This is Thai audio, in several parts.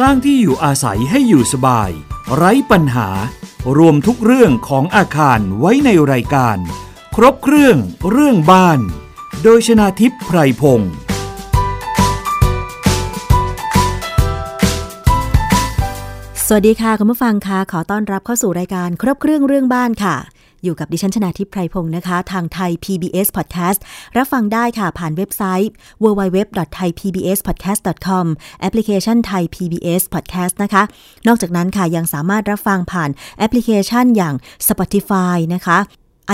สร้างที่อยู่อาศัยให้อยู่สบาย ไร้ปัญหา รวมทุกเรื่องของอาคารไว้ในรายการ ครบเครื่องเรื่องบ้าน โดยชนาทิพย์ไพรพงศ์สวัสดีค่ะคุณผู้ฟังค่ะขอต้อนรับเข้าสู่รายการครบเครื่องเรื่องบ้านค่ะ อยู่กับดิฉันชนาทิพไพรพงศ์นะคะ ทางไทย PBS Podcast รับฟังได้ค่ะผ่านเว็บไซต์ www.thaipbspodcast.com แอปพลิเคชันไทย PBS Podcast นะคะ นอกจากนั้นค่ะยังสามารถรับฟังผ่านแอปพลิเคชันอย่าง Spotify นะคะ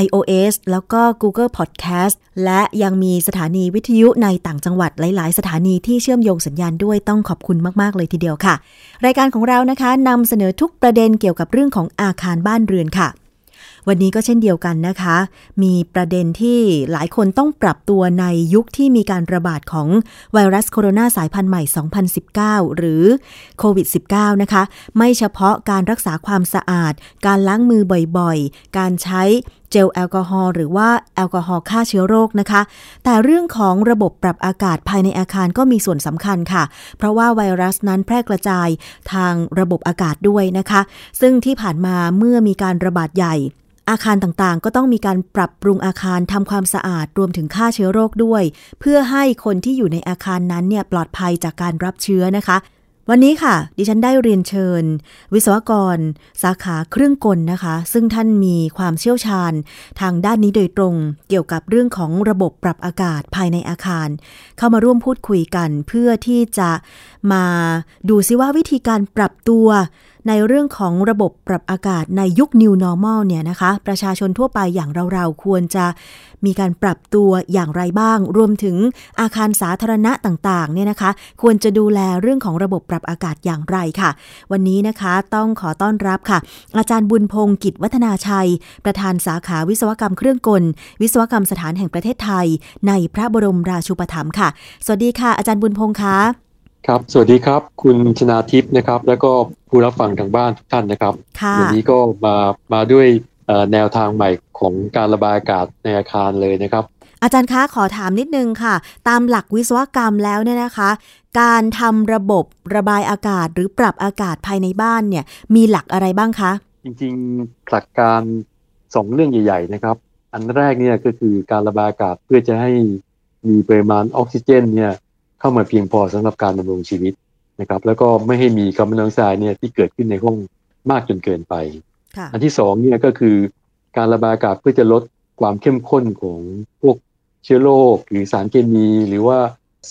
iOS แล้วก็ Google Podcast และยังมีสถานีวิทยุในต่างจังหวัดหลาย ๆ สถานีที่เชื่อมโยงสัญญาณด้วยต้องขอบคุณมาก ๆ เลยทีเดียวค่ะ รายการของเรานะคะนำเสนอทุกประเด็นเกี่ยวกับเรื่องของอาคารบ้านเรือนค่ะ วันนี้ก็เช่นเดียวกันนะคะ มีประเด็นที่หลายคนต้องปรับตัวในยุคที่มีการระบาดของไวรัสโคโรนาสายพันธุ์ใหม่ 2019 หรือโควิด -19 นะคะ ไม่เฉพาะการรักษาความสะอาด การล้างมือบ่อยๆ การใช้เจลแอลกอฮอล์หรือว่าแอลกอฮอล์ฆ่าเชื้อโรคนะคะ แต่เรื่องของระบบปรับอากาศภายในอาคารก็มีส่วนสำคัญค่ะ เพราะว่าไวรัสนั้นแพร่กระจายทางระบบอากาศด้วยนะคะ ซึ่งที่ผ่านมาเมื่อมีการระบาดใหญ่ อาคารต่างๆ ก็ต้องมีการปรับปรุงอาคารทำความสะอาดรวมถึงฆ่าเชื้อโรคด้วย เพื่อให้คนที่อยู่ในอาคารนั้นเนี่ยปลอดภัยจากการรับเชื้อนะคะ วันนี้ค่ะ ดิฉันได้เรียนเชิญ วิศวกร สาขาเครื่องกลนะคะ ซึ่งท่านมีความเชี่ยวชาญ ทางด้านนี้โดยตรง เกี่ยวกับเรื่องของระบบปรับอากาศภายในอาคาร เข้ามาร่วมพูดคุยกันเพื่อที่จะมาดูซิว่าวิธีการปรับตัว ในเรื่องของระบบปรับอากาศในยุค New Normal เนี่ยนะคะ ประชาชนทั่วไปอย่างเราๆ ควรจะมีการปรับตัวอย่างไรบ้าง รวมถึงอาคารสาธารณะต่างๆ เนี่ยนะคะ ควรจะดูแลเรื่องของระบบปรับอากาศอย่างไรค่ะ วันนี้นะคะต้องขอต้อนรับค่ะ อาจารย์บุญพงศ์กิจวัฒนาชัย ประธานสาขาวิศวกรรมเครื่องกล วิศวกรรมสถานแห่งประเทศไทย ในพระบรมราชูปถัมภ์ค่ะ สวัสดีค่ะ อาจารย์บุญพงศ์คะ ครับ สวัสดีครับ คุณชนาทิพย์นะครับ แล้วก็ผู้รับฟังทางบ้านทุกท่านนะครับวันนี้ก็มามาด้วยแนวทางใหม่ของการระบายอากาศในอาคารเลยนะครับ อาจารย์คะขอถามนิดนึงค่ะ ตามหลักวิศวกรรมแล้วเนี่ยนะคะ การทำระบบระบายอากาศหรือปรับอากาศภายในบ้านเนี่ย มีหลักอะไรบ้างคะ จริงๆหลักการสองเรื่องใหญ่ ๆ นะครับ อันแรกเนี่ยก็คือการระบายอากาศเพื่อจะให้มีปริมาณออกซิเจนเนี่ย เข้ามาเพียงพอสำหรับการดำรงชีวิตนะครับ แล้วก็ไม่ให้มีคาร์บอนไดออกไซด์เนี่ยที่เกิดขึ้นในห้องมากจนเกินไป อันที่สองเนี่ยก็คือการระบายอากาศเพื่อจะลดความเข้มข้นของพวกเชื้อโรคหรือสารเคมีหรือว่า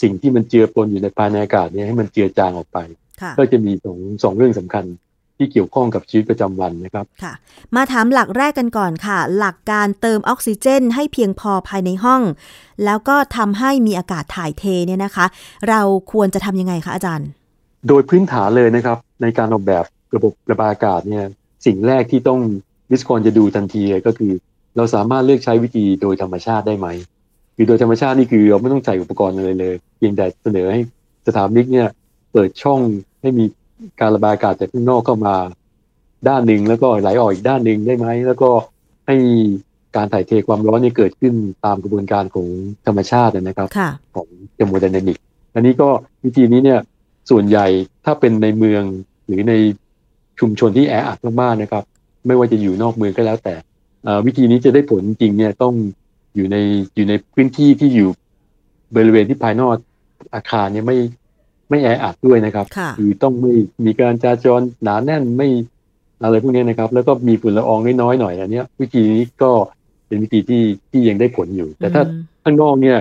สิ่งที่มันเจือปนอยู่ในภายในอากาศเนี่ยให้มันเจือจางออกไป ก็จะมีสองสองเรื่องสำคัญ ที่เกี่ยวข้องกับชีวิตประจำวันนะครับค่ะ มาถามหลักแรกกันก่อนค่ะ หลักการเติมออกซิเจน ให้เพียงพอภายในห้อง แล้วก็ทำให้มีอากาศถ่ายเทเนี่ยนะคะ เราควรจะทำยังไงคะอาจารย์ โดยพื้นฐานเลยนะครับ ในการออกแบบระบบระบายอากาศเนี่ยสิ่งแรกที่ต้องวิศวกรจะดูทันทีก็คือ เราสามารถเลือกใช้วิธีโดยธรรมชาติได้ไหมคือโดยธรรมชาตินี่คือเราไม่ต้องใส่อุปกรณ์อะไรเลยเพียงแต่เสนอให้สถาปนิกเนี่ยเปิดช่องให้มี การระบายอากาศจากข้างนอกเข้ามาด้านหนึ่งแล้วก็ไหลออกอีกด้านหนึ่งได้ไหมแล้วก็ให้การถ่ายเทความร้อนนี่เกิดขึ้นตามกระบวนการของธรรมชาตินะครับ ของ thermodynamic อันนี้ก็วิธีนี้เนี่ยส่วนใหญ่ถ้าเป็นในเมืองหรือในชุมชนที่แออัดมากๆนะครับ ไม่ว่าจะอยู่นอกเมืองก็แล้วแต่วิธีนี้จะได้ผลจริงเนี่ยต้องอยู่ในอยู่ในพื้นที่ที่อยู่บริเวณที่ภายนอกอาคารเนี่ยไม่ ไม่แออัดด้วยนะครับคือต้องไม่มีการจราจรหนาแน่นไม่อะไรพวกนี้นะครับ แล้วก็มีฝุ่นละอองน้อยๆหน่อยอันนี้วิธีนี้ก็เป็นวิธีที่ที่ยังได้ผลอยู่ แต่ถ้าข้างนอกเนี่ย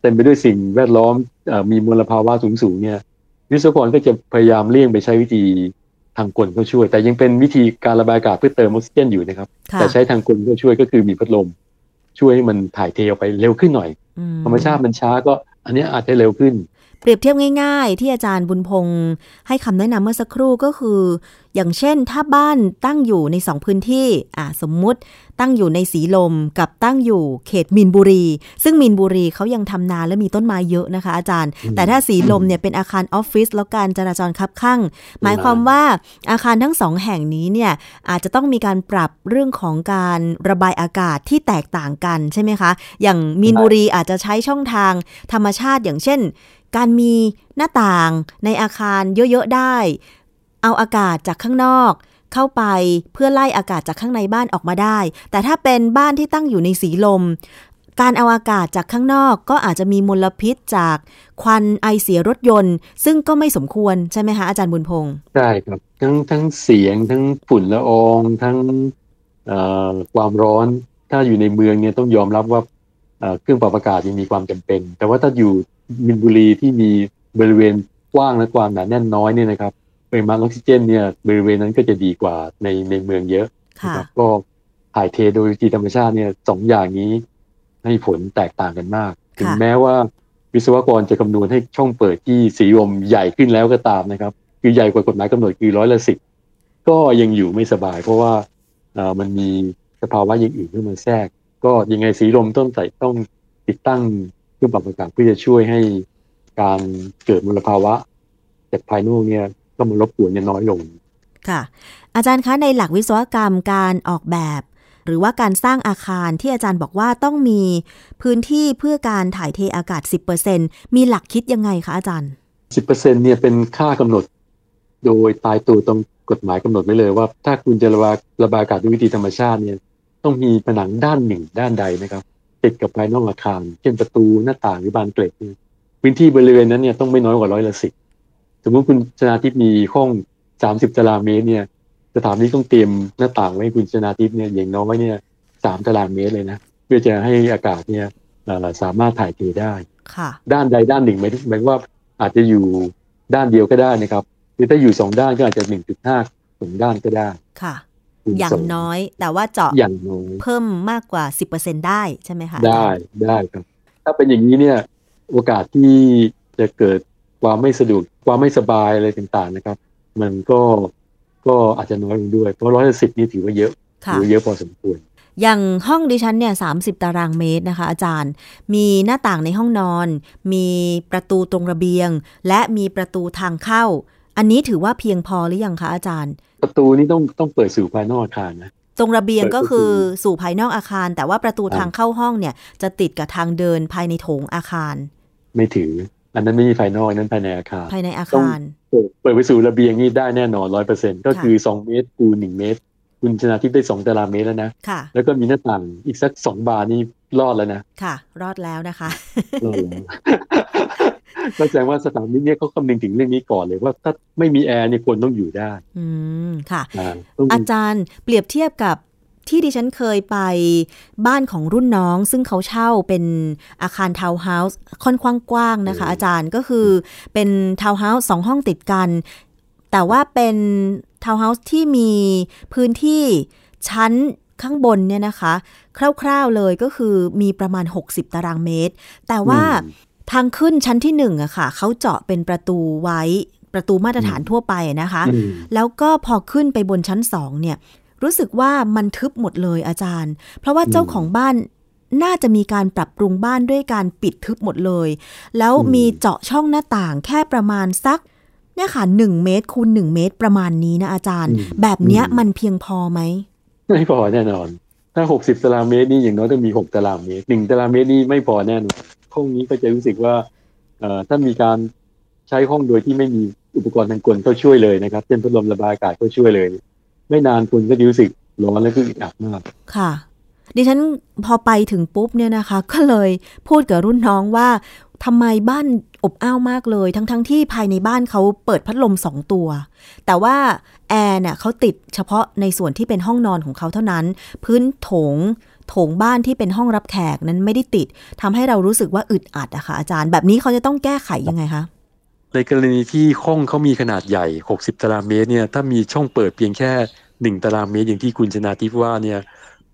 เต็มไปด้วยสิ่งแวดล้อมมีมลภาวะสูงๆเนี่ยวิศวกรก็จะพยายามเลี่ยงไปใช้วิธีทางกลเข้าช่วย แต่ยังเป็นวิธีการระบายอากาศเพื่อเติมออกซิเจนอยู่นะครับ แต่ใช้ทางกลเข้าช่วยก็คือมีพัดลม ช่วยให้มันถ่ายเทออกไปเร็วขึ้นหน่อย ธรรมชาติมันช้าก็อันนี้อาจจะเร็วขึ้น เปรียบเทียบง่าย ๆ ที่อาจารย์บุญพงศ์ให้คำแนะนำเมื่อสักครู่ก็คือ อย่างเช่นถ้าบ้านตั้งอยู่ในสองพื้นที่อ่าสมมุติตั้งอยู่ในสีลมกับตั้งอยู่เขตมินบุรี ซึ่งมินบุรีเขายังทำนาและมีต้นไม้เยอะนะคะ อาจารย์ แต่ถ้าสีลมเนี่ยเป็นอาคารออฟฟิศแล้วการจราจรคับข้างหมายความว่าอาคารทั้งสองแห่งนี้เนี่ยอาจจะต้องมีการปรับเรื่องของการระบายอากาศที่แตกต่างกันใช่ไหมคะ อย่างมินบุรีอาจจะใช้ช่องทางธรรมชาติอย่างเช่น การมีหน้าต่างในอาคารเยอะ ๆ ได้ เอาอากาศจากข้างนอก เข้าไปเพื่อไล่อากาศจากข้างในบ้านออกมาได้ แต่ถ้าเป็นบ้านที่ตั้งอยู่ในสีลม การเอาอากาศจากข้างนอกก็อาจจะมีมลพิษจากควันไอเสียรถยนต์ ซึ่งก็ไม่สมควรใช่ไหมคะอาจารย์บุญพงษ์ใช่ครับทั้งทั้งเสียงทั้งฝุ่นละอองทั้งความร้อนถ้าอยู่ในเมืองเนี่ยต้องยอมรับว่าเอ่อเครื่องปรับอากาศยังมีความจำเป็น แต่ว่าถ้าอยู่ มินบุรีที่มีบริเวณกว้างและความหนาแน่นน้อยเนี่ยนะครับปริมาณออกซิเจนเนี่ยบริเวณนั้นก็จะดีกว่าในในเมืองเยอะค่ะนะครับก็ถ่ายเทโดยวิธีธรรมชาติเนี่ยสองอย่างนี้ให้ผลแตกต่างกันมาก ถึงค่ะแม้ว่าวิศวกรจะคำนวณให้ช่องเปิดที่สีลมใหญ่ขึ้นแล้วก็ตามนะครับ คือใหญ่กว่ากฎหมายกำหนดคือร้อยละสิบก็ยังอยู่ไม่สบาย เพราะว่าเอ่อมันมีสภาวะอย่างอื่นเข้ามาแทรก ก็ยังไงสีลมต้องใส่ต้องติดตั้ง เครื่องปรับอากาศเพื่อจะช่วยให้การเกิดมลภาวะ จากภายนอกเนี่ยก็มารบกวนเนี่ยน้อยลง ค่ะ อาจารย์คะในหลักวิศวกรรมการออกแบบ หรือว่าการสร้างอาคารที่อาจารย์บอกว่าต้องมีพื้นที่เพื่อการถ่ายเทอากาศ 10%มีหลักคิดยังไงคะอาจารย์สิบเปอร์เซ็นเนี่ยเป็นค่ากำหนด โดยตายตัวตรงกฎหมายกำหนดไว้เลยว่า ถ้าคุณจะระบายระบายอากาศด้วยวิธีธรรมชาติเนี่ยต้องมีผนังด้านหนึ่งด้านใดนะครับ ติดกับภายนอกอาคาร เช่นประตูหน้าต่างหรือบานเกล็ดเนี่ยพื้นที่บริเวณนั้นเนี่ยต้องไม่น้อยกว่าร้อยละสิบสมมติคุณชนาทิพย์มีห้องสามสิบตารางเมตรเนี่ยสถานที่ต้องเตรียมหน้าต่างไว้ให้คุณชนาทิพย์เนี่ยอย่างน้อยเนี่ยสามตารางเมตรเลยนะเพื่อจะให้อากาศเนี่ยเอ่อสามารถถ่ายเทได้ค่ะด้านใดด้านหนึ่งหมายถึงหมายถึงว่าอาจจะอยู่ด้านเดียวก็ได้นะครับ หรือถ้าอยู่สองด้านก็อาจจะหนึ่งจุดห้าสองด้านก็ได้ค่ะคูณ อย่าสงน้อย แต่ว่าเจาะอย่างน้อยเพิ่มมากกว่า 10%ได้ใช่ไหมคะได้ได้ครับ ถ้าเป็นอย่างนี้เนี่ยโอกาสที่จะเกิดความไม่สะดวกความไม่สบายอะไรต่างๆนะครับ มันก็ก็อาจจะน้อยลงด้วย เพราะร้อยละสิบนี่ถือว่าเยอะค่ะถือว่าเยอะพอสมควร อย่างห้องดิฉันเนี่ยสาตารางเมตรนะคะ อาจารย์ มีหน้าต่างในห้องนอน มีประตูตรงระเบียง และมีประตูทางเข้า อันนี้ถือว่าเพียงพอหรือยังคะอาจารย์ ประตูนี่ต้องต้องเปิดสู่ภายนอกอาคารนะตรงระเบียงเปิดก็ก็คือคือสู่ภายนอกอาคาร แต่ว่าประตูอ่าทางเข้าห้องเนี่ย จะติดกับทางเดินภายในโถงอาคาร ไม่ถืออันนั้นไม่มีภายนอกอันนั้นภายในอาคาร ภายในอาต้องคารเปิดเปิดไปสู่ระเบียงนี่ได้แน่นอนร้อยเปอร์เซ็นก็ค่ะคือสองเมตรคูณหนึ่งเมตร คุณชนะทิพย์ได้สองตารางเมตรแล้วนะค่ะ แล้วก็มีหน้าต่างอีกสักสองบานนี่รอดแล้วนะ ค่ะ รอดแล้วนะคะรอดแล้วก็แสดงว่าสถานที่เนี้เขาคำนึงถึงเรื่องนี้ก่อนเลยว่าถ้าไม่มีแอร์เนี่ยควรต้องอยู่ได้ อืมค่ะอ่าต้องอาจารย์เปรียบเทียบกับที่ดิฉันเคยไปบ้านของรุ่นน้อง ซึ่งเขาเช่าเป็นอาคารทาวน์เฮาส์ค่อนข้างกว้างนะคะ อาจารย์ก็คือเป็นทาวน์เฮาส์สองห้องติดกัน แต่ว่าเป็นทาวน์เฮาส์ที่มีพื้นที่ชั้นข้างบนเนี่ยนะคะ คร่าวๆเลยก็คือมีประมาณ 60 ตารางเมตร แต่ว่าอืมทางขึ้นชั้นที่หนึ่งอะค่ะเขาเจาะเป็นประตูไว้ประตูมาตรฐานทั่วไปนะคะอืมแล้วก็พอขึ้นไปบนชั้นสองเนี่ย รู้สึกว่ามันทึบหมดเลยอาจารย์ เพราะว่าเจ้าของบ้านน่าจะมีการปรับปรุงบ้านด้วยการปิดทึบหมดเลย แล้วอืมมีเจาะช่องหน้าต่างแค่ประมาณสัก เนี่ยค่ะหนึ่งเมตรคูณหนึ่งเมตรประมาณนี้นะอาจารย์ แบบเนี้ยมันเพียงพอไหมไม่พอแน่นอน ถ้าหกสิบตารางเมตรนี่อย่างน้อยต้องมีหกตารางเมตรหนึ่งตารางเมตรนี่ไม่พอแน่นอนห้องนี้ก็จะรู้สึกว่าเอ่อถ้ามีการใช้ห้องโดยที่ไม่มีอุปกรณ์ทางกลก็ช่วยเลยนะครับเช่นพัดลมระบายอากาศก็ช่วยเลย ไม่นานคุณก็จะรู้สึกร้อนและก็อึดอัดมากค่ะดิฉันพอไปถึงปุ๊บเนี่ยนะคะ ก็เลยพูดกับรุ่นน้องว่า ทำไมบ้านอบอ้าวมากเลย ทั้งๆทที่ภายในบ้านเขาเปิดพัดลมสองตัว แต่ว่าแอร์เนี่ยเขาติดเฉพาะในส่วนที่เป็นห้องนอนของเขาเท่านั้น พื้นโถง โถงบ้านที่เป็นห้องรับแขกนั้นไม่ได้ติดทำให้เรารู้สึกว่าอึดอัดอะค่ะอาจารย์ แบบนี้เขาจะต้องแก้ไขยังไงคะในกรณีที่ห้องเขามีขนาดใหญ่ 60 ตารางเมตรเนี่ยถ้ามีช่องเปิดเพียงแค่ 1 ตารางเมตร อย่างที่คุณชนาทิพย์ว่าเนี่ย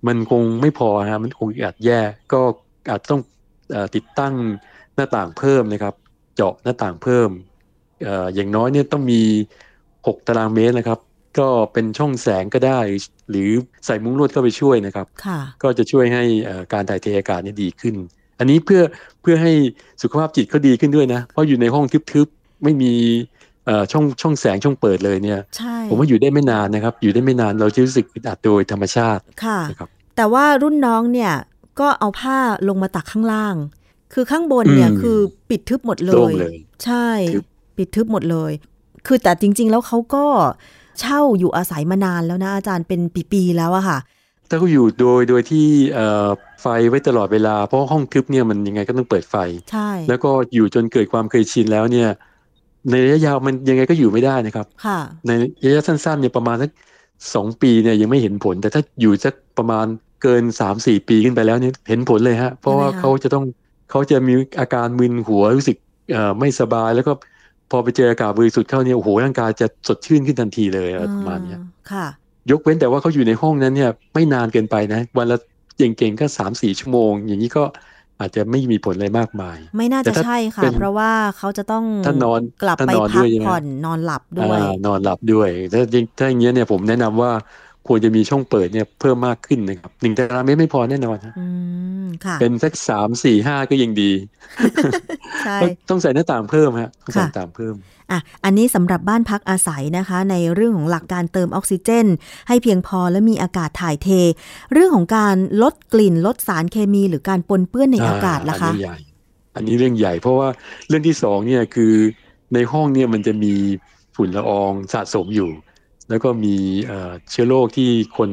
มันคงไม่พอฮะมันคงอาจแย่ก็อาจต้องอติดตั้ง หน้าต่างเพิ่มนะครับ เจาะหน้าต่างเพิ่มเอ่ออย่างน้อยเนี่ยต้องมี 6 ตารางเมตรนะครับ ก็เป็นช่องแสงก็ได้ หรือใส่มุ้งลวดเข้าไปช่วยนะครับค่ะก็จะช่วยให้เอ่อการถ่ายเทอากาศเนี่ยดีขึ้น อันนี้เพื่อเพื่อให้สุขภาพจิตเขาดีขึ้นด้วยนะ เพราะอยู่ในห้องทึบๆไม่มีเอ่อช่องช่องแสงช่องเปิดเลยเนี่ยใช่ผมว่าอยู่ได้ไม่นานนะครับ อยู่ได้ไม่นานเราจะรู้สึกอึดอัดโดยธรรมชาติค่ะนะครับแต่ว่ารุ่นน้องเนี่ยก็เอาผ้าลงมาตักข้างล่าง คือข้างบนเนี่ยอืมคือปิดทึบหมดเลโล่งยเลยใช่ทึบปิดทึบหมดเลย คือแต่จริง ๆ แล้วเขาก็เช่าอยู่อาศัยมานานแล้วนะอาจารย์เป็นปีๆแล้วอะค่ะถ้าเขาอยู่โดยโดยที่เอ่อไฟไว้ตลอดเวลาเพราะห้องทึบเนี่ยมันยังไงก็ต้องเปิดไฟใช่แล้วก็อยู่จนเกิดความเคยชินแล้วเนี่ย ในระยะยาวมันยังไงก็อยู่ไม่ได้นะครับค่ะในระยะสั้นๆเนี่ยประมาณสักสองปีเนี่ยยังไม่เห็นผล แต่ถ้าอยู่สักประมาณเกินสามสี่ปีขึ้นไปแล้วเนี่ยเห็นผลเลยฮะเพราะว่ายังไงคะเขาจะต้อง เขาจะมีอาการมึนหัวรู้สึกเอ่อไม่สบายแล้วก็พอไปเจออากาศบริสุทธิ์เข้าเนี่ยโอ้โหร่างกายจะสดชื่นขึ้นทันทีเลยอะไรประมาณเนี้ยอ่ค่ะ ยกเว้นแต่ว่าเขาอยู่ในห้องนั้นเนี่ยไม่นานเกินไปนะ วันละเก่งๆก็สามสี่ชั่วโมง อย่างนี้ก็อาจจะไม่มีผลอะไรมากมาย ไม่น่าแต่จะถ้าใช่ค่ะเป็นเพราะว่าเขาจะต้องถ้านอนกลับถ้าไปนอนพัด้กวยใช่ไหมผ่อนนอนหลับด้วยอ่านอนหลับด้วยถ้าจริงถ้าอย่างเงี้ยเนี่ยผมแนะนำว่า ควรจะมีช่องเปิดเนี่ยเพิ่มมากขึ้นนะครับหนึ่งตารางเมตรไม่พอแน่นอนฮะอืมค่ะเป็นสักสามสี่ห้าก็ยังดีใช่ต้องใส่หน้าต่างเพิ่มฮะต้องใส่หค่ะน้าต่างเพิ่มอะอันนี้สำหรับบ้านพักอาศัยนะคะ ในเรื่องของหลักการเติมออกซิเจน ให้เพียงพอและมีอากาศถ่ายเท เรื่องของการลดกลิ่นลดสารเคมีหรือการปนเปื้อนในอากาศล่ะอัคะนนี้ใหญ่อันนี้เรื่องใหญ่เพราะว่าเรื่องที่สองเนี่ยคือในห้องเนี่ยมันจะมีฝุ่นละอองสะสมอยู่ แล้วก็มีเอ่อเชื้อโรคที่คน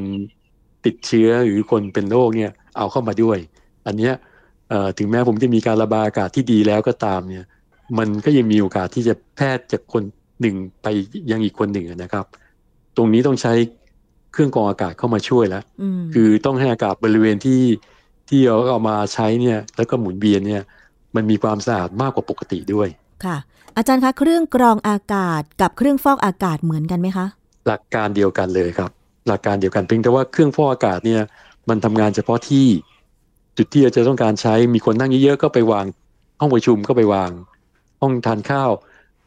ติดเชื้อหรือคนเป็นโรคเนี่ยเอาเข้ามาด้วย อันเนี้ยเอ่อถึงแม้ผมจะมีการระบายอากาศที่ดีแล้วก็ตามเนี่ยมันก็ยังมีโอกาสที่จะแพร่จากคนหนึ่งไปยังอีกคนหนึ่งนะครับ ตรงนี้ต้องใช้เครื่องกรองอากาศเข้ามาช่วยแล้วอืมคือต้องให้อากาศบริเวณที่ที่เราเอามาใช้เนี่ยแล้วก็หมุนเวียนเนี่ยมันมีความสะอาดมากกว่าปกติด้วยค่ะ อาจารย์คะเครื่องกรองอากาศกับเครื่องฟอกอากาศเหมือนกันไหมคะ หลักการเดียวกันเลยครับ หลักการเดียวกันเพียงแต่ว่าเครื่องฟอกอากาศเนี่ยมันทำงานเฉพาะที่จุดที่เราจะต้องการใช้มีคนนั่งเยอะๆก็ไปวาง ห้องประชุมก็ไปวาง ห้องทานข้าว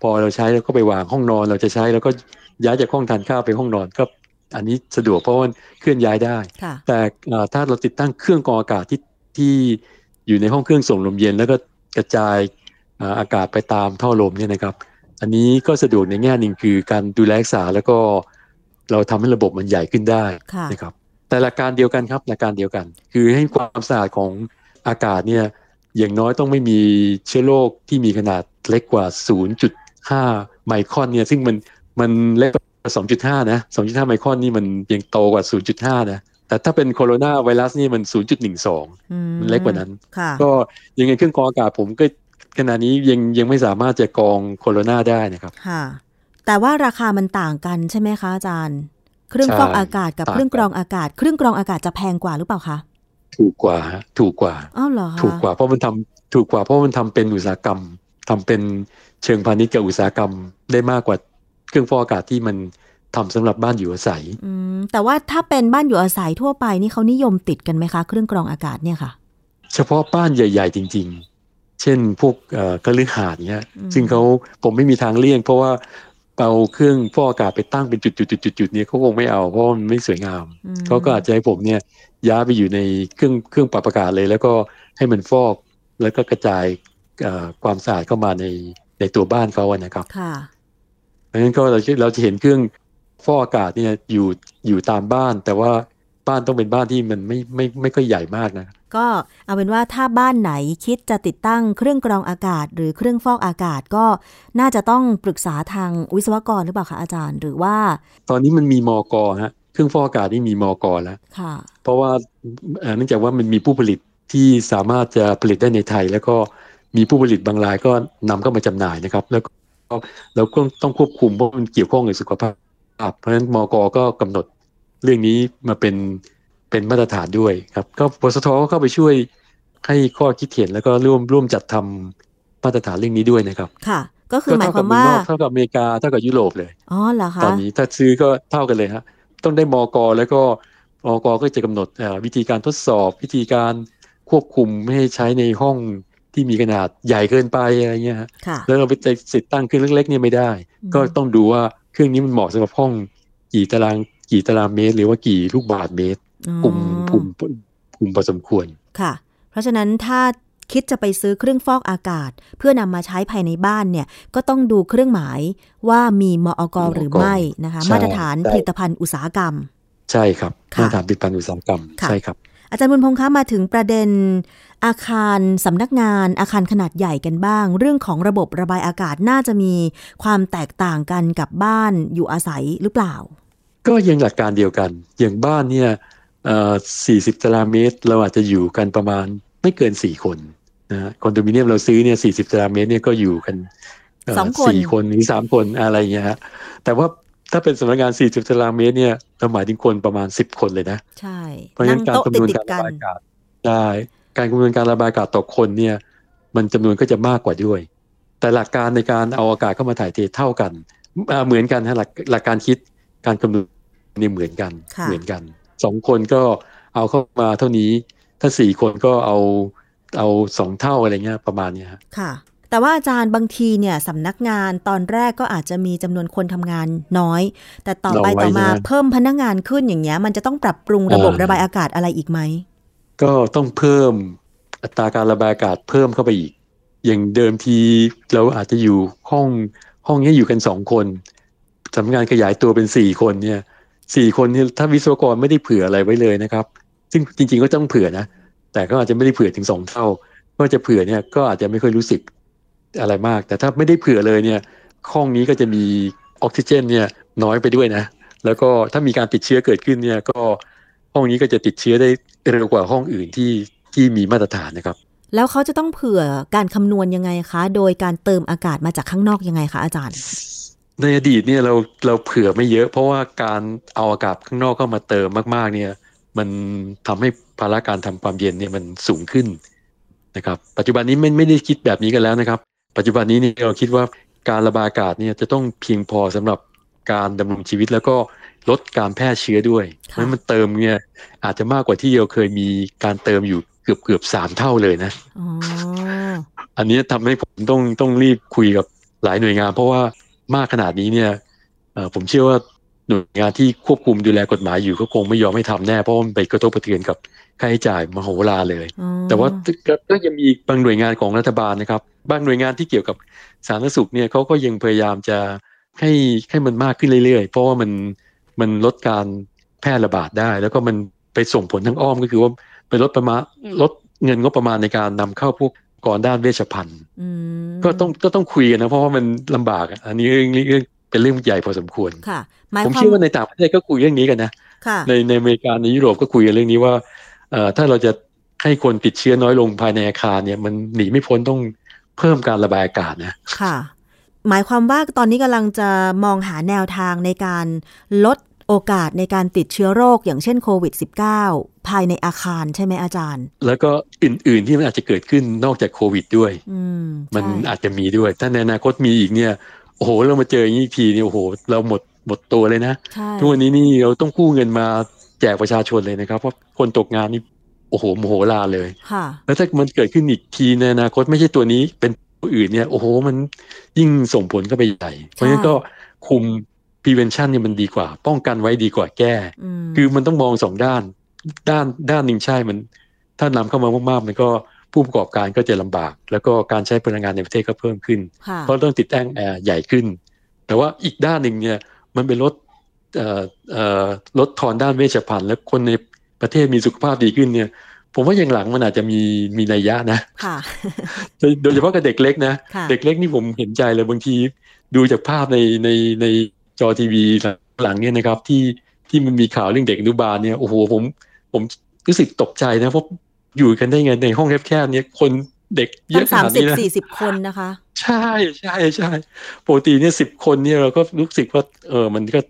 พอเราใช้แล้วก็ไปวางห้องนอนเราจะใช้แล้วก็ย้ายจากห้องทานข้าวไปห้องนอนก็อันนี้สะดวกเพราะว่ามันเคลื่อนย้ายได้ค่ะแต่เอ่อถ้าเราติดตั้งเครื่องกรองอากาศที่ที่อยู่ในห้องเครื่องส่งลมเย็น แล้วก็กระจายเอ่ออากาศไปตามท่อลมเนี่ยนะครับ อันนี้ก็สะดวกในแง่หนึ่งคือการดูแลรักษาแล้วก็เราทำให้ระบบมันใหญ่ขึ้นได้ค่ะนะครับ แต่หลักการเดียวกันครับหลักการเดียวกัน คือให้ความสะอาดของอากาศเนี่ยอย่างน้อยต้องไม่มีเชื้อโรคที่มีขนาดเล็กกว่า 0.5 ไมครอนเนี่ยซึ่งมันมันเล็กกว่า2.5 นะ 2.5 ไมครอนนี่มันยังโตกว่า 0.5 นะ แต่ถ้าเป็นโคโรนาไวรัสนี่มัน 0.12อืมันเล็กกว่านั้นค่ะก็ยังไงเครื่องกรองอากาศผมก็ ขณะนี้ยังยังไม่สามารถจะกรองโคโรนาได้นะครับค่ะแต่ว่าราคามันต่างกันใช่ไหมคะอาจารย์ เครื่องใช่ฟอกอากาศกับต่างกันเครื่องกรองอากาศ เครื่องกรองอากาศจะแพงกว่าหรือเปล่าคะถูกกว่าฮะถูกกว่าอ้าวเหรอคะถูกกว่าเพราะมันทำถูกกว่าเพราะมันทำเป็นอุตสาหกรรมทำเป็นเชิงพาณิชย์กับอุตสาหกรรมได้มากกว่าเครื่องฟอกอากาศที่มันทำสำหรับบ้านอยู่อาศัยอืมแต่ว่าถ้าเป็นบ้านอยู่อาศัยทั่วไปนี่เขานิยมติดกันไหมคะ เครื่องกรองอากาศเนี่ยค่ะ เฉพาะบ้านใหญ่ ๆ จริง ๆ เช่นพวกเอ่อกระลือหาดเนี้ยอืมซึ่งเขาผมไม่มีทางเลี่ยง เพราะว่าเอาเครื่องฟอกอากาศไปตั้งเป็นจุดๆๆๆเนี่ยเขาคงไม่เอาเพราะว่ามันไม่สวยงามอืมเขาก็อาจจะให้ผมเนี่ยย้ายไปอยู่ในเครื่องเครื่องปรับอากาศเลย แล้วก็ให้มันฟอกแล้วก็กระจายเอ่อความสะอาดเข้ามาในในตัวบ้านเขาอะนะครับค่ะเพราะฉะนั้นก็เราจะเราจะเห็นเครื่องฟอกอากาศเนี่ยอยู่อยู่ตามบ้าน แต่ว่า บ้านต้องเป็นบ้านที่มันไม่ไม่ไม่ค่อยใหญ่มากนะ ก็เอาเป็นว่าถ้าบ้านไหนคิดจะติดตั้งเครื่องกรองอากาศ หรือเครื่องฟอกอากาศก็น่าจะต้องปรึกษาทางวิศวกรหรือเปล่าคะอาจารย์ หรือว่า ตอนนี้มันมีมอกอฮะเครื่องฟอกอากาศนี่มีมอกอแล้วค่ะเพราะว่าเอ่อเนื่องจากว่ามันมีผู้ผลิตที่สามารถจะผลิตได้ในไทย แล้วก็มีผู้ผลิตบางรายก็นำเข้ามาจำหน่ายนะครับ แล้วก็เราก็ต้องควบคุมเพราะมันเกี่ยวข้องกับสุขภาพ เพราะฉะนั้นมอกก็กำหนด เรื่องนี้มาเป็นเป็นมาตรฐานด้วยครับ ก็ปสทก็เข้าไปช่วยให้ข้อคิดเห็นแล้วก็ร่วมร่วมจัดทำมาตรฐานเรื่องนี้ด้วยนะครับ ค่ะ ก็คือหมายความว่าเท่กับเมืองนอกเท่ากับอเมริกาเท่ากับยุโรปเลยอ๋อเหรอคะตอนนี้ถ้าซื้อก็เท่ากันเลยฮะต้องได้มอกแล้วก็มอกก็จะกำหนดเอ่อวิธีการทดสอบ วิธีการควบคุมไม่ให้ใช้ในห้องที่มีขนาดใหญ่เกินไปอะไรเงี้ยฮะค่ะแล้วเราไปติดตั้งเครื่องเล็กๆเนี่ยไม่ได้อืมก็ต้องดูว่าเครื่องนี้มันเหมาะสำหรับห้องกี่ตาราง กี่ตารางเมตร หรือว่ากี่ลูกบาศก์เมตรอ๋อคุมคุมคุมพอสมควรค่ะ เพราะฉะนั้นถ้าคิดจะไปซื้อเครื่องฟอกอากาศ เพื่อนำมาใช้ภายในบ้านเนี่ย ก็ต้องดูเครื่องหมายว่ามีมอกมอกหรือไม่นะคะใช่มาตรฐานใช่ผลิตภัณฑ์อุตสาหกรรมใช่ครับค่ะมาตรฐานผลิตภัณฑ์อุตสาหกรรมค่ะใช่ครับ อาจารย์บุญพงษ์คะมาถึงประเด็น อาคารสำนักงาน อาคารขนาดใหญ่กันบ้าง เรื่องของระบบระบายอากาศน่าจะมีความแตกต่างกันกับบ้านอยู่อาศัยหรือเปล่า ก็ยังหลักการเดียวกัน อย่างบ้านเนี่ยเอ่อ40ตารางเมตร เราอาจจะอยู่กันประมาณไม่เกิน4คนนะฮะคอนโดมิเนียมเราซื้อเนี่ย40ตารางเมตรเนี่ยก็อยู่กันเสองคนสี่คนหรือสามคนอะไรอย่างเงี้ยฮะแต่ว่าถ้าเป็นสำนักงาน 40 ตารางเมตรเนี่ยเราหมายถึงคนประมาณ 10 คนเลยนะ ใช่ เพราะฉะนั่นั้งนการโต๊ะคำติดนวณติดการกัระนบายอากาศได้ การคำนวณการระบายอากาศต่อคนเนี่ย มันจำนวนก็จะมากกว่าด้วย แต่หลักการในการเอาอากาศเข้ามาถ่ายเทเท่ากันอ่าเหมือนกันฮะหลักหลักการคิดการคำนวณ นี่เหมือนกันค่ะเหมือนกันสองคนก็เอาเข้ามาเท่านี้ ถ้าสี่คนก็เอาเอาสองเท่าอะไรเงี้ยประมาณเนี้ยฮะค่ะ แต่ว่าอาจารย์บางทีเนี่ยสำนักงานตอนแรกก็อาจจะมีจำนวนคนทำงานน้อย แต่ต่อไปต่อมาเพิ่มพนักงานขึ้นอย่างเงี้ย มันจะต้องปรับปรุงระบบระบายอากาศอะไรอีกไหมก็ต้องเพิ่มอัตราการระบายอากาศเพิ่มเข้าไปอีก อย่างเดิมทีเราอาจจะอยู่ห้องห้องนี้อยู่กันสองคนสำนักงานขยายตัวเป็นสี่คนเนี่ย สี่คนนี่ถ้าวิศวกรไม่ได้เผื่ออะไรไว้เลยนะครับ ซึ่งจริงๆก็ต้องเผื่อนะ แต่ก็อาจจะไม่ได้เผื่อถึงสองเท่าก็จะเผื่อเนี่ยก็อาจจะไม่ค่อยรู้สึกอะไรมาก แต่ถ้าไม่ได้เผื่อเลยเนี่ยห้องนี้ก็จะมีออกซิเจนเนี่ยน้อยไปด้วยนะ แล้วก็ถ้ามีการติดเชื้อเกิดขึ้นเนี่ยก็ห้องนี้ก็จะติดเชื้อได้เร็วกว่าห้องอื่นที่ที่มีมาตรฐานนะครับ แล้วเขาจะต้องเผื่อการคำนวณยังไงคะ โดยการเติมอากาศมาจากข้างนอกยังไงคะอาจารย์ ในอดีตเนี่ยเราเราเผื่อไม่เยอะ เพราะว่าการเอาอากาศข้างนอกเข้ามาเติมมาก ๆ เนี่ย มันทำให้ภาระการทำความเย็นเนี่ยมันสูงขึ้นนะครับ ปัจจุบันนี้ไม่ไม่ได้คิดแบบนี้กันแล้วนะครับ ปัจจุบันนี้เนี่ยเราคิดว่าการระบายอากาศเนี่ยจะต้องเพียงพอสำหรับการดำรงชีวิตแล้วก็ลดการแพร่เชื้อด้วยเพราะฉะนั้นมันเติมเนี่ยอาจจะมากกว่าที่เราเคยมีการเติมอยู่เกือบเกือบสามเท่าเลยนะอ๋ออันนี้ทำให้ผมต้องต้องรีบคุยกับหลายหน่วยงาน เพราะว่า มากขนาดนี้เนี่ยเอ่อผมเชื่อว่าหน่วยงานที่ควบคุมดูแลกฎหมายอยู่ก็คงไม่ยอมให้ทำแน่เพราะว่ามันไปกระทบกระเทือนกับค่าใช้จ่ายมโหฬารเลยอ๋อแต่ว่าก็ก็ยังมีบางหน่วยงานของรัฐบาลนะครับ บางหน่วยงานที่เกี่ยวกับสาธารณสุขเนี่ยเขาก็ยังพยายามจะให้ให้มันมากขึ้นเรื่อยๆ เพราะว่ามันมันลดการแพร่ระบาดได้ แล้วก็มันไปส่งผลทางอ้อมก็คือว่าไปลดประมาณลดเงินงบประมาณในการนำเข้าพวก กรด้านเวชภัณฑ์อืมก็ต้องก็ต้องคุยกันนะ เพราะว่ามันลำบากอะอันนี้เรื่องเรื่องเป็นเรื่องใหญ่พอสมควรค่ะหมายผมความเชื่อว่าในต่างประเทศก็คุยเรื่องนี้กันนะค่ะในในอเมริกาในยุโรปก็คุยกันเรื่องนี้ว่าเอ่อถ้าเราจะให้คนติดเชื้อน้อยลงภายในอาคารเนี่ย มันหนีไม่พ้นต้องเพิ่มการระบายอากาศนะค่ะ หมายความว่าตอนนี้กำลังจะมองหาแนวทางในการลด โอกาสในการติดเชื้อโรคอย่างเช่นโควิด -19 ภายในอาคารใช่ไหมอาจารย์ แล้วก็อื่น ๆที่มันอาจจะเกิดขึ้นนอกจากโควิด ด้วยอืมมันใช่อาจจะมีด้วย ถ้าในอนาคตมีอีกเนี่ยโอ้โหเรามาเจออย่างนี้อีกทีเนี่ยโอ้โห เราหมดหมดตัวเลยนะใช่ทุกวันนี้นี่เราต้องกู้เงินมาแจกประชาชนเลยนะครับ เพราะคนตกงานนี่โอ้โหโมโหลานเลยค่ะแล้วถ้ามันเกิดขึ้นอีกทีในอนาคตไม่ใช่ตัวนี้เป็นตัวอื่นเนี่ย โอ้โหมันยิ่งส่งผลเข้าไปใหญ่ เพราะฉะนั้นก็คุม prevention เนี่ยมันดีกว่า ป้องกันไว้ดีกว่าแก้อืมคือมันต้องมองสองด้าน ด้านด้านหนึ่งใช่มัน ถ้านำเข้ามามากๆ มันก็ผู้ประกอบการก็จะลำบาก แล้วก็การใช้พลังงานในประเทศก็เพิ่มขึ้นค่ะเพราะต้องติดตั้งแอร์ใหญ่ขึ้น แต่ว่าอีกด้านหนึ่งเนี่ยมันเป็นลดเอ่อเอ่อลดทอนด้านเวชภัณฑ์และคนในประเทศมีสุขภาพดีขึ้นเนี่ย ผมว่าอย่างหลังมันอาจจะมีมีนัยยะนะค่ะโดยโดยเฉพาะกับเด็กเล็กนะค่ะเด็กเล็กนี่ผมเห็นใจเลยบางทีดูจากภาพในในใน จอทีวีหลังเนี่ยนะครับที่ที่มันมีข่าวเรื่องเด็กอนุบาลเนี่ยโอ้โหผมผมรู้สึกตกใจนะเพราะอยู่กันได้ไงในห้องแคบๆเนี่ยคนเด็กเยตั้อะงขนาดสิบนี้นะ ตั้งสามสิบสี่สิบคนนะคะ ใช่ใช่ใช่ปกติเนี่ยสิบคนเนี่ยเราก็รู้สึกว่าเออมันก็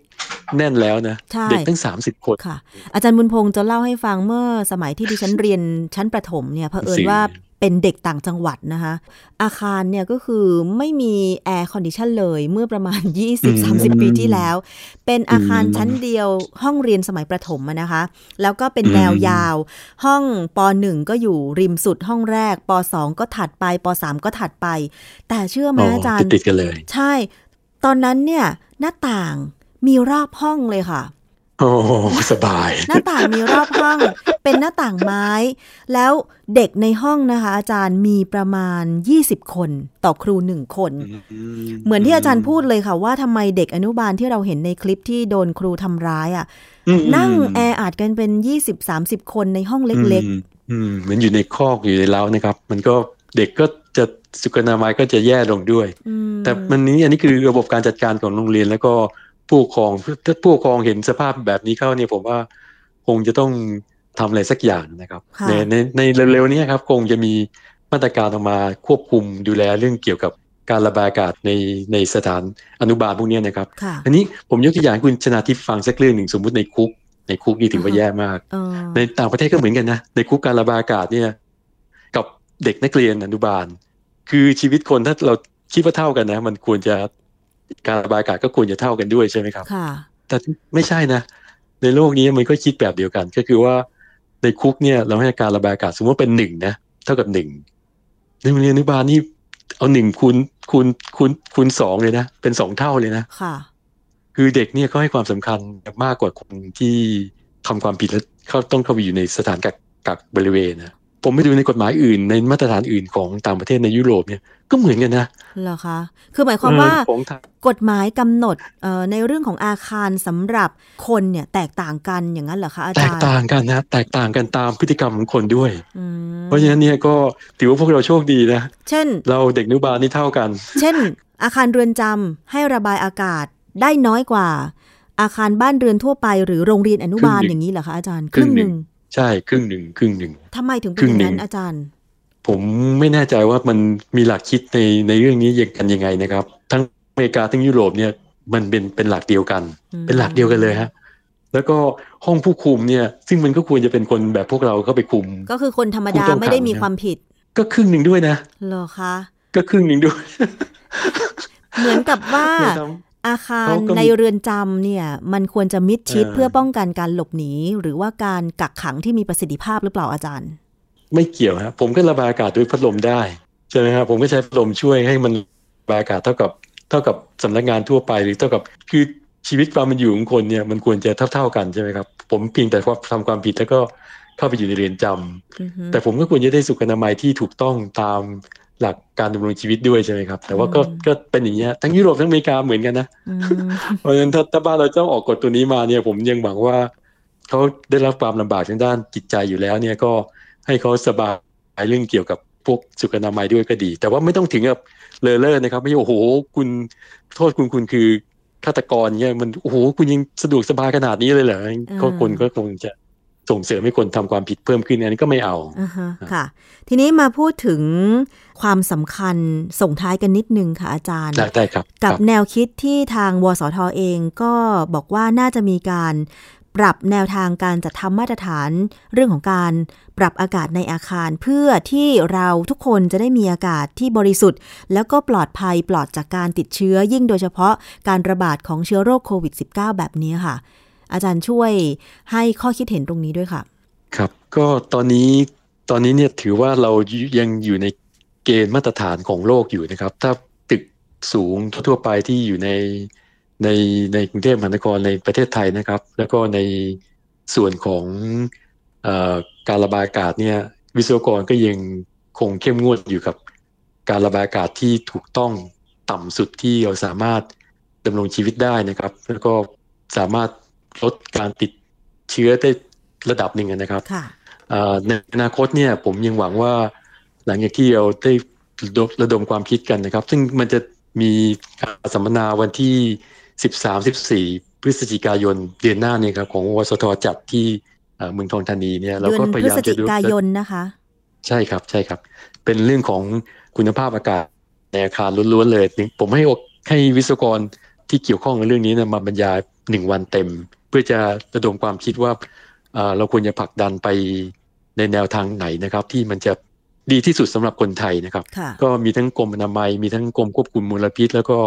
แน่นแล้วนะใช่เด็กตั้งสามสิบคนค่ะ อาจารย์บุญพงศ์จะเล่าให้ฟังเมื่อสมัยที่ดิฉันเรียนชั้นประถมเนี่ยเผอิญสิว่า เป็นเด็กต่างจังหวัดนะคะอาคารเนี่ยก็คือไม่มี air condition เลยเมื่อประมาณ 20-30 ปีที่แล้ว เป็นอาคารชั้นเดียวห้องเรียนสมัยประถมอะนะคะ แล้วก็เป็นแนวยาว ห้องป .1 ก็อยู่ริมสุดห้องแรกป .2 ก็ถัดไปป .3 ก็ถัดไป แต่เชื่อไหมอ๋ออาจารย์ติดๆกันเลย ใช่ ตอนนั้นเนี่ยหน้าต่างมีรอบห้องเลยค่ะ โอ้โหสบาย หน้าต่างมีรอบห้อง เป็นหน้าต่างไม้ แล้วเด็กในห้องนะคะ อาจารย์มีประมาณ 20 คนต่อครูหนึ่งคน เหมือนที่อาจารย์พูดเลยค่ะว่าทำไมเด็กอนุบาลที่เราเห็นในคลิปที่โดนครูทำร้ายอะอืมนั่งแออัดกันเป็น 20-30 คนในห้องเล็กอืมอืมเหมือนอยู่ในคอกอยู่ในเล้านะครับ มันก็เด็กก็จะสุขอนามัยก็จะแย่ลงด้วยๆอืมแต่มันนี้อันนี้คือระบบการจัดการของโรงเรียนแล้วก็ ผู้ปกครองถ้าผู้ปกครองเห็นสภาพแบบนี้เข้าเนี่ยผมว่าคงจะต้องทำอะไรสักอย่างนะครับค่ะในในในเร็วๆนี้ครับคงจะมีมาตรการออกมาควบคุมดูแลเรื่องเกี่ยวกับการระบายอากาศในในสถานอนุบาลพวกเนี้ยนะครับค่ะอันนี้ผมยกตัวอย่างให้คุณชนาทิพย์ฟังสักเรื่องหนึ่งสมมุติในคุก ในคุกนี่ถือว่าอ่าฮะแย่มากเออในต่างประเทศก็เหมือนกันนะ ในคุกการระบายอากาศเนี่ยกับเด็กนักเรียนอนุบาล คือชีวิตคนถ้าเราคิดว่าเท่ากันนะ มันควรจะ การระบายอากาศก็ควรจะเท่ากันด้วยใช่ไหมครับค่ะแต่ไม่ใช่นะ ในโลกนี้มันก็คิดแบบเดียวกัน ก็คือว่าในคุกเนี่ยเราให้การระบายอากาศสมมติว่าเป็นหนึ่งนะเท่ากับหนึ่งในโรงเรียนอนุบาลนี่เอาหนึ่งคูณคูณคูณคูณสองเลยนะ เป็นสองเท่าเลยนะค่ะ คือเด็กเนี่ยเขาให้ความสำคัญมากกว่าคนที่ทำความผิดแล้วเขาต้องเข้าไปอยู่ในสถานกักกักบริเวณนะ ผมไปดูในกฎหมายอื่น ในมาตรฐานอื่นของต่างประเทศในยุโรปเนี่ยก็เหมือนกันนะเหรอคะคือหมายความว่าเออของไทยกฎหมายกำหนดเอ่อในเรื่องของอาคารสำหรับคนเนี่ยแตกต่างกันอย่างนั้นเหรอคะอาแตจากรย์ต่างกันนะแตกต่างกันตามพฤติกรรมของคนด้วยอืมเพราะฉะนั้นเนี่ยก็ถือว่าพวกเราโชคดีนะ เช่น เราเด็กอนุบาลนี่เท่ากัน เช่น อาคารเรือนจำให้ระบายอากาศได้น้อยกว่า อาคารบ้านเรือนทั่วไป หรือโรงเรียนอนุบาลครึ่งหนึ่งอย่างนี้เหรอคะอาจารย์ครึ่งหนึ่ง ใช่ครึ่งหนึ่งครึ่งหนึ่งทำไมถึงเป็นครึ่องย่างหนึ่นั้นงอาจารย์ ผมไม่แน่ใจว่ามันมีหลักคิดในในเรื่องนี้ยังกันยังไงนะครับ ทั้งอเมริกาทั้งยุโรปเนี่ยมันเป็นเป็นหลักเดียวกันอืมเป็นหลักเดียวกันเลยฮะแล้วก็ห้องผู้คุมเนี่ย ซึ่งมันก็ควรจะเป็นคนแบบพวกเราเข้าไปคุม ก็คือคนธรรมดาผู้ต้องขังไม่ได้มีความผิด ก็ครึ่งหนึ่งด้วยนะเหรอคะก็ครึ่งหนึ่งด้วย เหมือนกับว่าเนี่ยท อาคารเขาก็มีในเรือนจำเนี่ย มันควรจะมิดชิดเออเพื่อป้องกันการหลบหนี หรือว่าการกักขังที่มีประสิทธิภาพหรือเปล่าอาจารย์ำไม่เกี่ยวฮะผมก็ระบายอากาศด้วยพัดลมได้ใช่ไหมครับผมก็ใช้พัดลมช่วยให้มันระบายอากาศเท่ากับเท่ากับสำนักงานทั่วไปหรือเท่ากับคือชีวิตความเป็นอยู่ของคนเนี่ยมันควรจะเท่า ๆกันใช่ไหมครับ ผมเพียงแต่ว่าทำความผิดแล้วก็เข้าไปอยู่ในเรือนจำอือฮึแต่ผมก็ควรจะได้สุขอนามัยที่ถูกต้องตาม หลักการดำรงชีวิตด้วยใช่ไหมครับ แต่ว่าก็อืมก็เป็นอย่างเงี้ยทั้งยุโรปทั้งอเมริกาเหมือนกันนะอืมเพราะฉะนั้นถ้าถ้าบ้านเราต้องออกกฎตัวนี้มาเนี่ย ผมยังหวังว่าเขาได้รับความลำบากทางด้านจิตใจอยู่แล้ว เนี่ยก็ให้เขาสบายเรื่องเกี่ยวกับพวกสุขอนามัยด้วยก็ดี แต่ว่าไม่ต้องถึงกับเลอเล่อนะครับ ไม่ใช่โอ้โห คุณโทษคุณคุณคือฆาตกรเนี่ยมันโอ้โหคุณยังสะดวกสบายขนาดนี้เลยเหรอก็คนก็คงจะ ส่งเสริมให้คนทำความผิดเพิ่มขึ้นอันนี้ก็ไม่เอาอ่าฮะค่ะ ทีนี้มาพูดถึงความสำคัญส่งท้ายกันนิดนึงค่ะอาจารย์ได้ได้ครับกับครับแนวคิดที่ทางวสทเองก็บอกว่าน่าจะมีการปรับแนวทางการจัดทำมาตรฐานเรื่องของการปรับอากาศในอาคาร เพื่อที่เราทุกคนจะได้มีอากาศที่บริสุทธิ์ แล้วก็ปลอดภัยปลอดจากการติดเชื้อยิ่งโดยเฉพาะการระบาดของเชื้อโรคโควิด -19 แบบนี้ค่ะ อาจารย์ช่วยให้ข้อคิดเห็นตรงนี้ด้วยค่ะ ครับ ก็ตอนนี้ตอนนี้เนี่ยถือว่าเรายังอยู่ในเกณฑ์มาตรฐานของโลกอยู่นะครับ ถ้าตึกสูงทั่วไปที่อยู่ในในในกรุงเทพมหานครในประเทศไทยนะครับ แล้วก็ในส่วนของออการระบายอากาศเนี่ยวิศวกรก็ยังคงเข้มงวดอยู่กับ การระบายอากาศที่ถูกต้องต่ำสุดที่เราสามารถดำรงชีวิตได้นะครับ แล้วก็สามารถ ลดการติดเชื้อได้ระดับหนึ่งนะครับค่ะเอ่อในอนาคตเนี่ยผมยังหวังว่าหลังจากที่เราได้ระดมระดมความคิดกันนะครับ ซึ่งมันจะมีการสัมมนาวันที่ 13-14 พฤศจิกายนเดือนหน้าเนี่ยครับของวสทจัดที่เอ่อเมืองทองธานีเนี่ยเราเดือนก็พพยาฤยามศจะจิดูกายนนะคะ ใช่ครับใช่ครับ เป็นเรื่องของคุณภาพอากาศในอาคารล้วนๆเลยผมให้โอกให้วิศวกรที่เกี่ยวข้องกับเรื่องนี้นะมาบรรยายหนึ่งวันเต็มเพื่อจะระดมความคิดว่าเอ่อเราควรจะผลักดันไปในแนวทางไหนนะครับ ที่มันจะดีที่สุดสำหรับคนไทยนะครับค่ะก็มีทั้งกรมอนามัย มีทั้งกรมควบคุมมลพิษ แล้วก็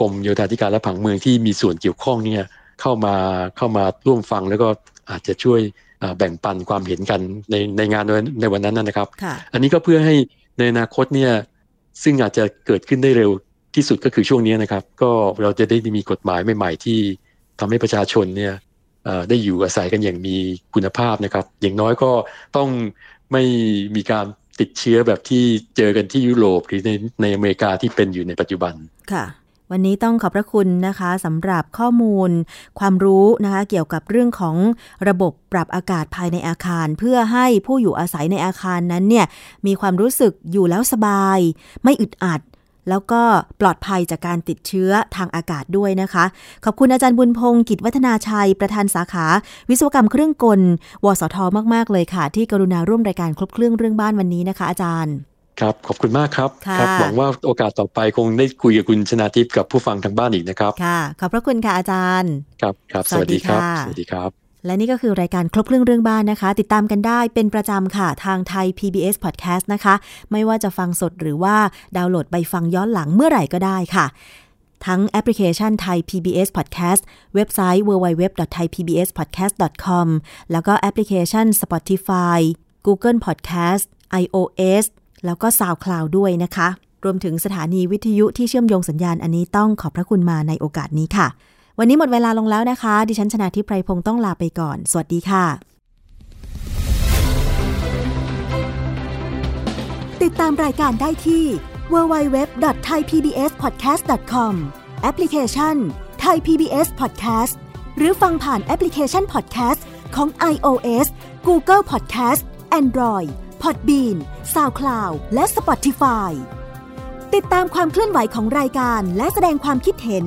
กรมโยธาธิการและผังเมืองที่มีส่วนเกี่ยวข้องเนี่ยเข้ามาเข้ามาร่วมฟังแล้วก็อาจจะช่วยเอ่อแบ่งปันความเห็นกันในในงานในวันนั้นนะครับค่ะอันนี้ก็เพื่อให้ในอนาคตเนี่ยซึ่งอาจจะเกิดขึ้นได้เร็วที่สุดก็คือช่วงนี้นะครับ ก็เราจะได้มีกฎหมายใหม่ ๆ ที่ทำให้ประชาชนเนี่ย ได้อยู่อาศัยกันอย่างมีคุณภาพนะครับ อย่างน้อยก็ต้องไม่มีการติดเชื้อแบบที่เจอกันที่ยุโรปหรือในในอเมริกาที่เป็นอยู่ในปัจจุบันค่ะ วันนี้ต้องขอบพระคุณนะคะสำหรับข้อมูล ความรู้นะคะเกี่ยวกับเรื่องของระบบปรับอากาศภายในอาคาร เพื่อให้ผู้อยู่อาศัยในอาคารนั้นเนี่ยมีความรู้สึกอยู่แล้วสบาย ไม่อึดอัด แล้วก็ปลอดภัยจากการติดเชื้อทางอากาศด้วยนะคะ ขอบคุณอาจารย์บุญพงศ์กิจวัฒนาชัย ประธานสาขา วิศวกรรมเครื่องกล วสทมาก ๆ เลยค่ะ ที่กรุณาร่วมรายการครบเครื่องเรื่องบ้านวันนี้นะคะ อาจารย์ครับขอบคุณมากครับครับ หวังว่าโอกาสต่อไปคงได้คุยกับคุณชนาทิพย์กับผู้ฟังทางบ้านอีกนะครับ ค่ะ ขอบพระคุณค่ะอาจารย์ ครับครับ สวัสดีครับ สวัสดีครับ และนี่ก็คือรายการครบเครื่องเรื่องบ้านนะคะ ติดตามกันได้เป็นประจำค่ะ ทางไทย PBS Podcast นะคะ ไม่ว่าจะฟังสดหรือว่าดาวน์โหลดไปฟังย้อนหลังเมื่อไหร่ก็ได้ค่ะ ทั้งแอปพลิเคชันไทย PBS Podcast เว็บไซต์ www.thaipbspodcast.com แล้วก็แอปพลิเคชัน Spotify Google Podcast iOS แล้วก็ SoundCloud ด้วยนะคะ รวมถึงสถานีวิทยุที่เชื่อมโยงสัญญาณอันนี้ต้องขอบพระคุณมาในโอกาสนี้ค่ะ วันนี้หมดเวลาลงแล้วนะคะ ดิฉันชนะทิพไพรพงศ์ต้องลาไปก่อน สวัสดีค่ะ ติดตามรายการได้ที่ www.thaipbspodcast.com แอปพลิเคชัน Thai PBS Podcast หรือฟังผ่านแอปพลิเคชัน Podcast ของ iOS Google Podcast Android Podbean SoundCloud และ Spotify ติดตามความเคลื่อนไหวของรายการและแสดงความคิดเห็น